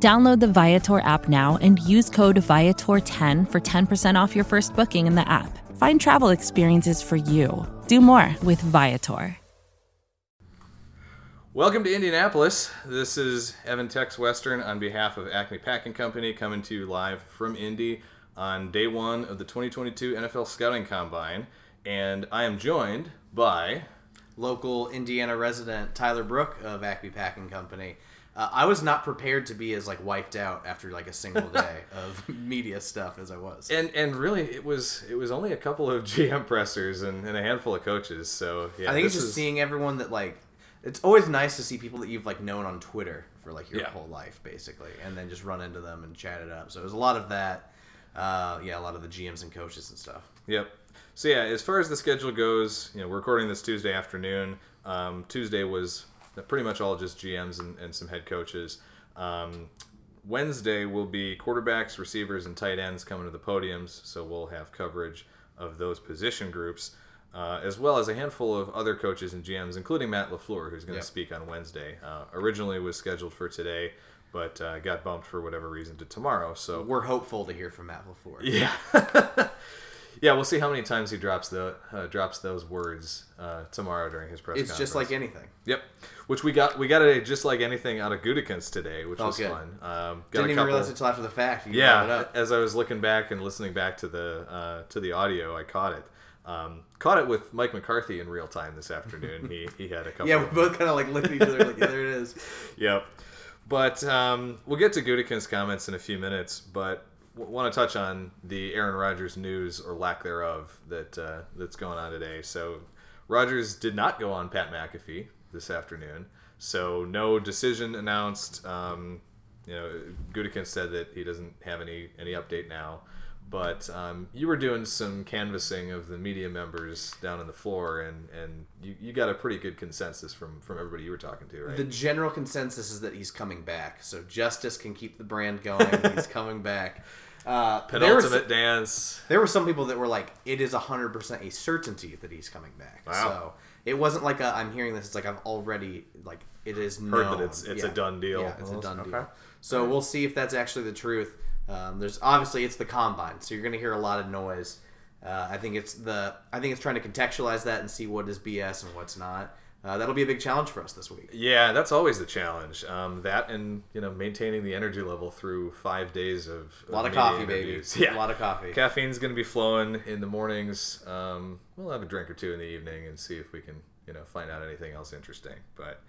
Download the Viator app now and use code Viator10 for 10% off your first booking in the app. Find travel experiences for you. Do more with Viator. Welcome to Indianapolis. This is Evan Tex Western on behalf of Acme Packing Company coming to you live from Indy on day one of the 2022 NFL Scouting Combine. And I am joined by local Indiana resident Tyler Brooke of Acme Packing Company. Uh, I was not prepared to be as like wiped out after like a single day of media stuff as I was. and and really it was it was only a couple of GM pressers and, and a handful of coaches. So yeah, I think it's just is- seeing everyone that like. It's always nice to see people that you've like known on Twitter for like your Yeah. whole life, basically, and then just run into them and chat it up. So it was a lot of that. Uh, yeah, a lot of the GMs and coaches and stuff. Yep. So yeah, as far as the schedule goes, you know, we're recording this Tuesday afternoon. Um, Tuesday was pretty much all just GMs and, and some head coaches. Um, Wednesday will be quarterbacks, receivers, and tight ends coming to the podiums. So we'll have coverage of those position groups, uh, as well as a handful of other coaches and GMs, including Matt LaFleur, who's going to Yep. speak on Wednesday. Uh, originally was scheduled for today, but uh, got bumped for whatever reason to tomorrow. So We're hopeful to hear from Matt LaFleur. yeah. yeah, we'll see how many times he drops the uh, drops those words uh, tomorrow during his press It's just like anything. Yep. Which we got we got a just like anything out of Gutekunst today, which was good. fun. Um, got Didn't even realize it until after the fact. You brought it yeah, as I was looking back and listening back to the uh, to the audio, I caught it. Um, caught it with Mike McCarthy in real time this afternoon. he he had a couple. Yeah, we both kind of like looked at each other like, yeah, there it is. Yep. But um, we'll get to Gutekunst's comments in a few minutes. But want to touch on the Aaron Rodgers news or lack thereof that uh, that's going on today. So Rodgers did not go on Pat McAfee this afternoon. So no decision announced. Um, you know, Gutekunst said that he doesn't have any any update now. But um, you were doing some canvassing of the media members down on the floor, and, and you, you got a pretty good consensus from, from everybody you were talking to, right? The general consensus is that he's coming back. So Justice can keep the brand going. he's coming back. Uh, there, were, penultimate dance. there were some people that were like, it is 100% a certainty that he's coming back. Wow. So it wasn't like a, I'm hearing this. It's like I've already, like, it is Heard that known. it's- it's a done deal. Yeah, it's a done Okay. deal. So we'll see if that's actually the truth. Um, there's obviously it's the combine, so you're going to hear a lot of noise. Uh, I think it's the I think it's trying to contextualize that and see what is BS and what's not. Uh, that'll be a big challenge for us this week. Yeah, that's always the challenge. Um, that and you know maintaining the energy level through five days of A lot of coffee, baby. Yeah, A lot of coffee. Caffeine's going to be flowing in the mornings. Um, we'll have a drink or two in the evening and see if we can you know find out anything else interesting. But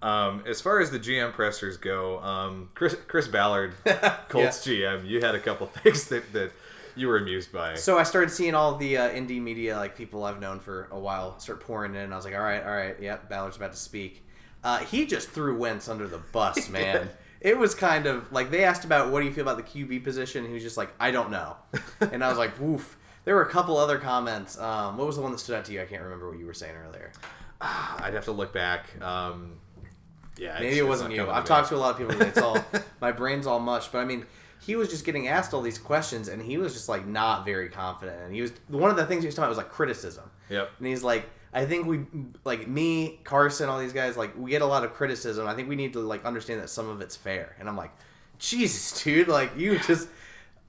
um, as far as the GM pressers go, um, Chris Chris Ballard, Colts GM, you had a couple things that that you were amused by. So I started seeing all the uh, Indy media, like people I've known for a while, start pouring in. I was like, all right, all right, yep, Ballard's about to speak. Uh, he just threw Wentz under the bus, man. it was kind of like they asked about what do you feel about the QB position. And he was just like, I don't know. and I was like, woof. There were a couple other comments. Um, what was the one that stood out to you? I can't remember what you were saying earlier. I'd have to look back. Um, yeah, it's- Maybe it wasn't you. I've talked to a lot of people. and It's all my brain's all mush. But I mean, he was just getting asked all these questions, and he was just like not very confident. And he was one of the things he was talking about was like criticism. Yep. And he's like, I think we like me, Carson, all these guys like we get a lot of criticism. I think we need to like understand that some of it's fair. And I'm like, Jesus, dude, like you just.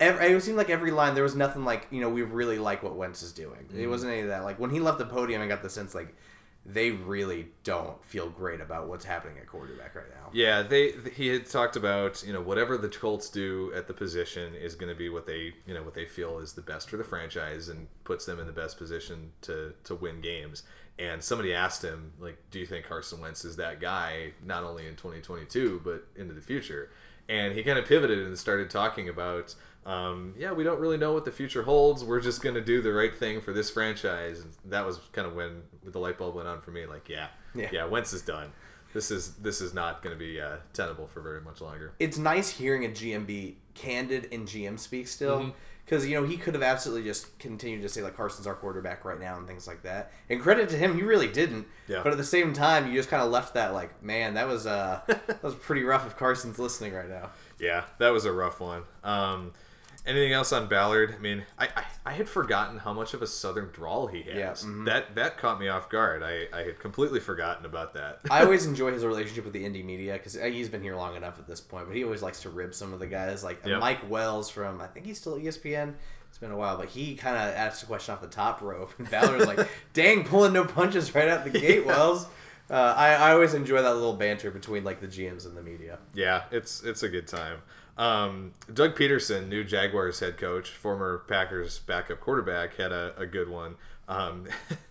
Every, it seemed like every line there was nothing like you know we really like what Wentz is doing. It Mm-hmm. wasn't any of that. Like when he left the podium, I got the sense like they really don't feel great about what's happening at quarterback right now. Yeah, they he had talked about you know whatever the Colts do at the position is going to be what they you know what they feel is the best for the franchise and puts them in the best position to to win games. And somebody asked him like, "Do you think Carson Wentz is that guy not only in 2022 but into the future?" And he kind of pivoted and started talking about, um, yeah, we don't really know what the future holds. We're just going to do the right thing for this franchise. And that was kind of when the light bulb went on for me. Like, yeah, Yeah. yeah, Wentz is done. This is this is not going to be uh, tenable for very much longer. It's nice hearing a GM be candid in GM speak still, Mm-hmm. Because you know he could have absolutely just continued to say like Carson's our quarterback right now and things like that. And credit to him, he really didn't. Yeah. But at the same time, you just kind of left that like, man, that was uh that was pretty rough if Carson's listening right now. Yeah, that was a rough one. Um, anything else on Ballard? I mean, I, I, I had forgotten how much of a southern drawl he has. Yeah, mhm. That that caught me off guard. I, I had completely forgotten about that. I always enjoy his relationship with the Indy media because he's been here long enough at this point. But he always likes to rib some of the guys, like Yep. Mike Wells from I think he's still at ESPN. It's been a while, but he kind of asked a question off the top rope, and Ballard was like, "Dang, pulling no punches right out the gate, Wells." Uh, I, I always enjoy that little banter between like the GMs and the media. Yeah, it's it's a good time. Um, Doug Pederson, new Jaguars head coach, former Packers backup quarterback, had a, a good one. Um,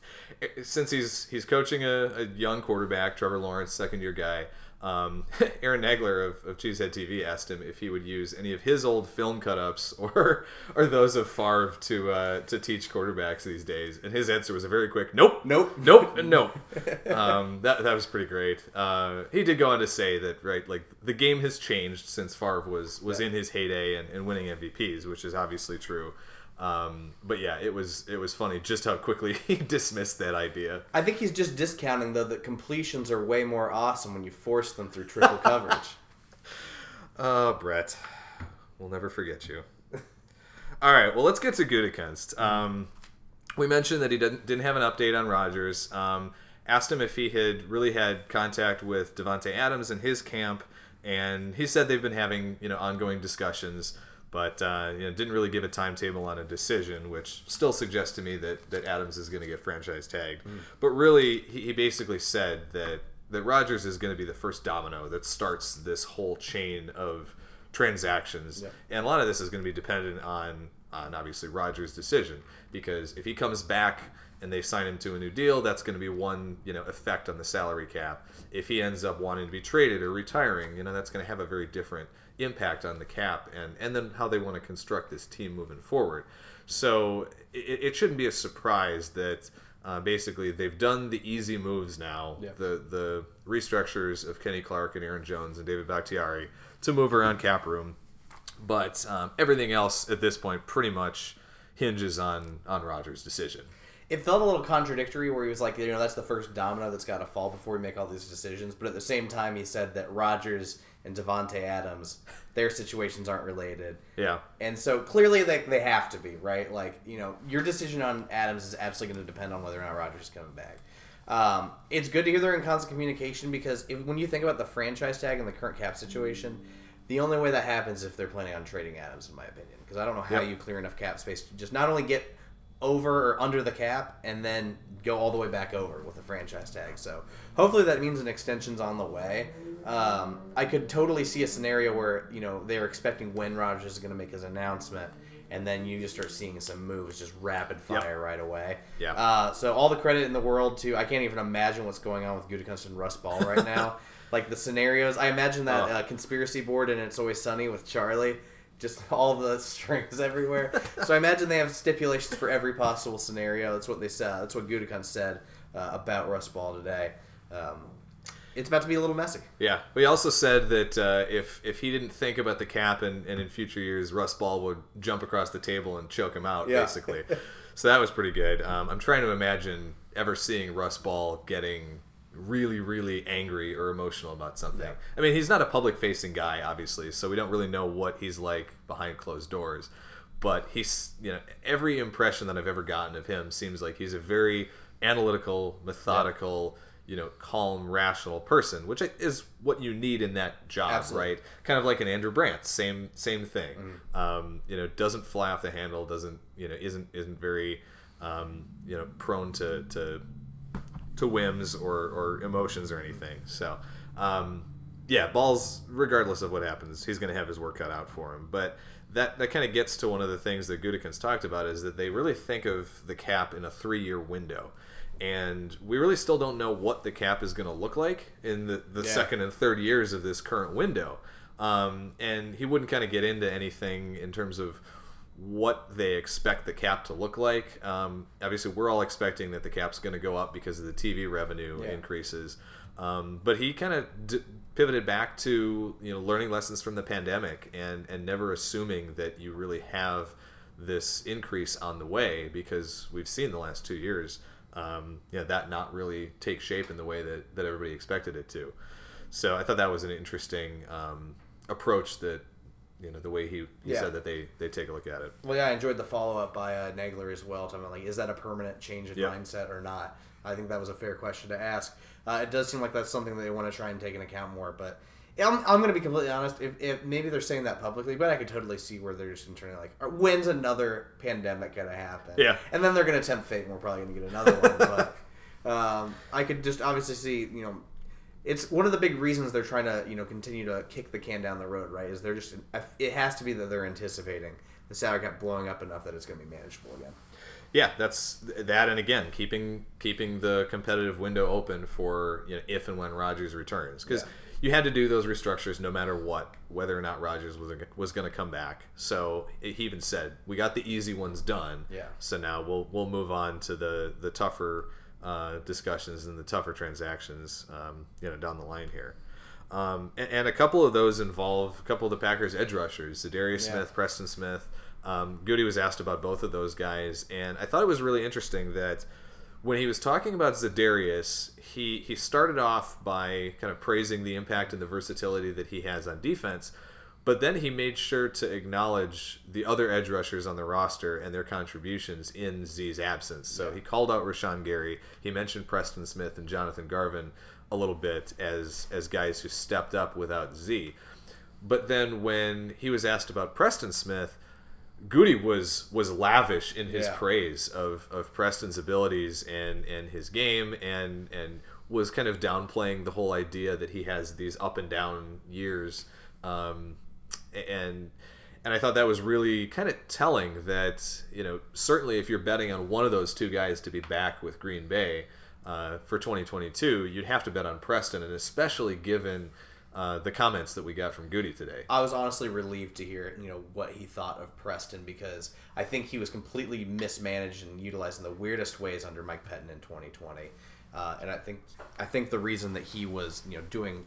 since he's he's coaching a, a young quarterback, Trevor Lawrence, second year guy. Um, Aaron Nagler of, of Cheesehead TV asked him if he would use any of his old film cut-ups or or those of Favre to uh, to teach quarterbacks these days, and his answer was a very quick nope, Nope. nope, and nope. um, that that was pretty great. Uh, he did go on to say that right, like the game has changed since Favre was was in his heyday and, and winning MVPs, which is obviously true. Um, but yeah, it was it was funny just how quickly he dismissed that idea. I think he's just discounting though that completions are way more awesome when you force them through triple coverage. Uh, Brett, we'll never forget you. All right, well, let's get to Gutekunst. Um, we mentioned that he didn't didn't have an update on Rodgers. Um, asked him if he had really had contact with Davante Adams and his camp, and he said they've been having you know ongoing discussions, but uh, you know didn't really give a timetable on a decision, which still suggests to me that that Adams is going to get franchise tagged. But really, he, he basically said that that Rodgers is going to be the first domino that starts this whole chain of transactions, and a lot of this is going to be dependent on on obviously Rodgers' decision because if he comes back and they sign him to a new deal, that's going to be one you know effect on the salary cap. If he ends up wanting to be traded or retiring, you know that's going to have a very different impact on the cap and and then how they want to construct this team moving forward. So it, it shouldn't be a surprise that. Uh, basically, they've done the easy moves now. Yeah. The the restructures of Kenny Clark and Aaron Jones and David Bakhtiari to move around cap room, but um, everything else at this point pretty much hinges on on Rodgers' decision. It felt a little contradictory where he was like, you know, that's the first domino that's got to fall before we make all these decisions. But at the same time, he said that Rodgers and Davante Adams, their situations aren't related. Yeah, And so clearly they, they have to be, right? Like, you know, your decision on Adams is absolutely going to depend on whether or not Rodgers is coming back. Um, it's good to hear they're in constant communication because if, when you think about the franchise tag and the current cap situation, the only way that happens is if they're planning on trading Adams, in my opinion. Because I don't know how Yep. you clear enough cap space to just not only get over or under the cap and then go all the way back over with a franchise tag. So hopefully that means an extension's on the way. Um, I could totally see a scenario where you know they're expecting when Rodgers is going to make his announcement, and then you just start seeing some moves just rapid fire right away. Yeah. Uh, so all the credit in the world to I can't even imagine what's going on with Gutekunst and Russ Ball right now. like the scenarios, I imagine that Oh. uh, conspiracy board and It's Always Sunny with Charlie. Just all the strings everywhere. so I imagine they have stipulations for every possible scenario. That's what they said. That's what Gutekunst said uh, about Russ Ball today. Um, it's about to be a little messy. yeah. But he also said that uh, if if he didn't think about the cap and, and in future years, Russ Ball would jump across the table and choke him out, Yeah. basically. so that was pretty good. Um, I'm trying to imagine ever seeing Russ Ball getting really, really angry or emotional about something. Yeah. I mean, he's not a public facing guy, obviously, so we don't really know what he's like behind closed doors. But he's, you know, every impression that I've ever gotten of him seems like he's a very analytical, methodical, you know, calm, rational person, which is what you need in that job, Absolutely. right? Kind of like an Andrew Brandt, same same thing. Mm-hmm. Um, you know, doesn't fly off the handle, doesn't you know, isn't isn't very, um, you know, prone to to to whims or, or emotions or anything. So, um, yeah, Ball's regardless of what happens, he's going to have his work cut out for him. But that that kind of gets to one of the things that Gutekunst talked about is that they really think of the cap in a three year window. And we really still don't know what the cap is going to look like in the, the Yeah. second and third years of this current window. Um, and he wouldn't kind of get into anything in terms of what they expect the cap to look like. Um, obviously, we're all expecting that the cap's going to go up because of the TV revenue Yeah. increases. Um, but he kind of d- pivoted back to you know learning lessons from the pandemic and and never assuming that you really have this increase on the way because we've seen the last two years, um, yeah, that not really take shape in the way that, that everybody expected it to. So I thought that was an interesting um, approach that you know the way he, he Yeah. said that they they take a look at it. Well, yeah, I enjoyed the follow up by uh, Nagler as well. Talking about like, is that a permanent change in Yeah. mindset or not? I think that was a fair question to ask. Uh, it does seem like that's something that they want to try and take into account more. But I'm, I'm going to be completely honest. If, if maybe they're saying that publicly, but I could totally see where they're just internally like, when's another pandemic going to happen? Yeah. and then they're going to tempt fate, and we're probably going to get another one. But um, I could just obviously see, you know, it's one of the big reasons they're trying to you know continue to kick the can down the road right is they're just it has to be that they're anticipating the salary cap blowing up enough that it's going to be manageable again Yeah, that's that, and again, keeping keeping the competitive window open for you know if and when Rodgers returns, because Yeah. you had to do those restructures no matter what, whether or not Rodgers was was going to come back. So he even said, "We got the easy ones done. Yeah. So now we'll we'll move on to the the tougher uh, discussions and the tougher transactions, um, you know, down the line here." Um, and, and a couple of those involve a couple of the Packers edge rushers, Za'Darius Yeah. Smith, Preston Smith. Um, Goody was asked about both of those guys, and I thought it was really interesting that when he was talking about Za'Darius, he he started off by kind of praising the impact and the versatility that he has on defense, but then he made sure to acknowledge the other edge rushers on the roster and their contributions in Z's absence. So he called out Rashan Gary. He mentioned Preston Smith and Jonathan Garvin a little bit as as guys who stepped up without Z. But then when he was asked about Preston Smith, Goody was was lavish in his Yeah. praise of, of Preston's abilities and, and his game and and was kind of downplaying the whole idea that he has these up and down years um, and and I thought that was really kind of telling that you know certainly if you're betting on one of those two guys to be back with Green Bay uh, for 2022 you'd have to bet on Preston and especially given uh, the comments that we got from Goody today I was honestly relieved to hear, you know, what he thought of Preston because I think he was completely mismanaged and utilized in the weirdest ways under Mike Pettine in 2020. Uh, and I think I think the reason that he was, you know, doing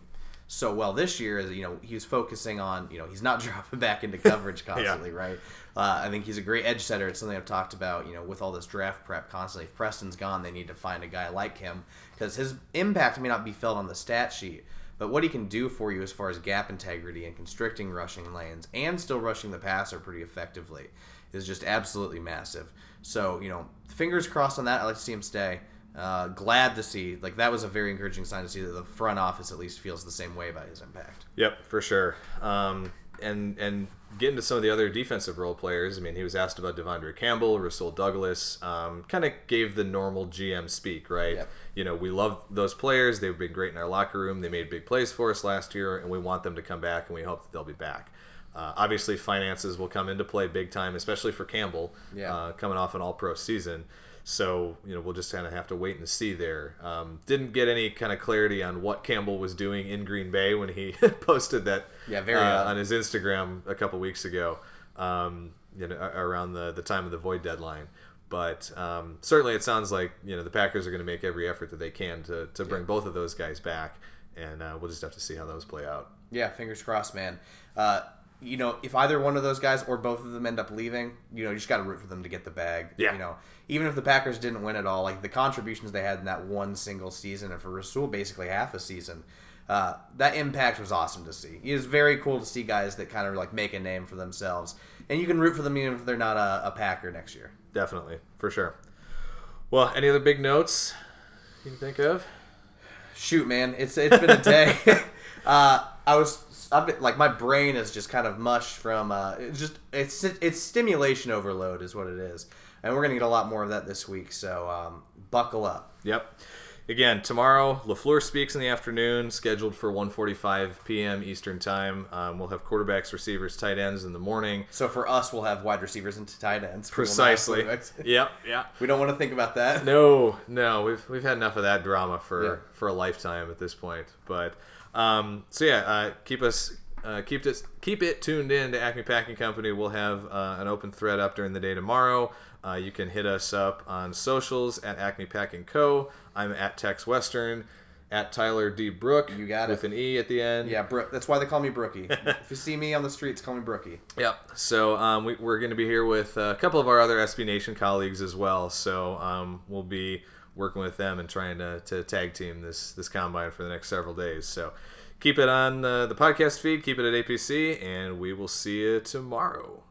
so well this year is, you know, he was focusing on, you know, he's not dropping back into coverage constantly, right? Uh, I think he's a great edge setter. It's something I've talked about, you know, with all this draft prep constantly. If Preston's gone, they need to find a guy like him because his impact may not be felt on the stat sheet, but what he can do for you as far as gap integrity and constricting rushing lanes and still rushing the passer pretty effectively is just absolutely massive. So, you know, fingers crossed on that. I like to see him stay. Uh, glad to see, like, that was a very encouraging sign to see that the front office at least feels the same way about his impact. Yep, for sure. Um, and and getting to some of the other defensive role players. I mean, he was asked about De'Vondre Campbell, Rasul Douglas. Um, kind of gave the normal GM speak, right? Yep. You know, we love those players. They've been great in our locker room. They made big plays for us last year, and we want them to come back, and we hope that they'll be back. Uh, obviously, finances will come into play big time, especially for Campbell, Yeah. uh, coming off an All-Pro season. So you know, we'll just kind of have to wait and see there. Um, didn't get any kind of clarity on what Campbell was doing in Green Bay when he posted that Yeah, very uh, on his Instagram a couple weeks ago. Um, you know, around the the time of the void deadline. But um, certainly, it sounds like you know the Packers are going to make every effort that they can to, to bring both of those guys back, and uh, we'll just have to see how those play out. Yeah, fingers crossed, man. Uh, you know, if either one of those guys or both of them end up leaving, you know, you just got to root for them to get the bag. Yeah. You know, even if the Packers didn't win at all, like the contributions they had in that one single season, and for Rasul basically half a season, uh, that impact was awesome to see. It was very cool to see guys that kind of like make a name for themselves, and you can root for them even if they're not a, a Packer next year. Definitely, for sure. Well, any other big notes you can think of? Shoot, man, it's it's been a day. uh, I was I've been, like my brain is just kind of mush from uh, it's just it's it's stimulation overload is what it is, and we're gonna get a lot more of that this week. So um, buckle up. Yep. Again, tomorrow, LaFleur speaks in the afternoon, scheduled for 1.45 p.m. Eastern Time. Um, we'll have quarterbacks, receivers, tight ends in the morning. So for us, we'll have wide receivers and tight ends. Precisely. Yep, yeah. We don't want to think about that. No, no, we've we've had enough of that drama for Yeah. for a lifetime at this point. But um, so yeah, uh, keep us uh, keep it keep it tuned in to Acme Packing Company. We'll have uh, an open thread up during the day tomorrow. Uh, you can hit us up on socials at Acme Packing Co. I'm at Tex Western, at Tyler D Brooke. You got with it. an E at the end. Yeah, Bro- that's why they call me Brookie. if you see me on the streets, call me Brookie. Yep. So um, we, we're going to be here with a couple of our other SB Nation colleagues as well. So um, we'll be working with them and trying to, to tag team this this combine for the next several days. So keep it on the, the podcast feed, keep it at APC, and we will see you tomorrow.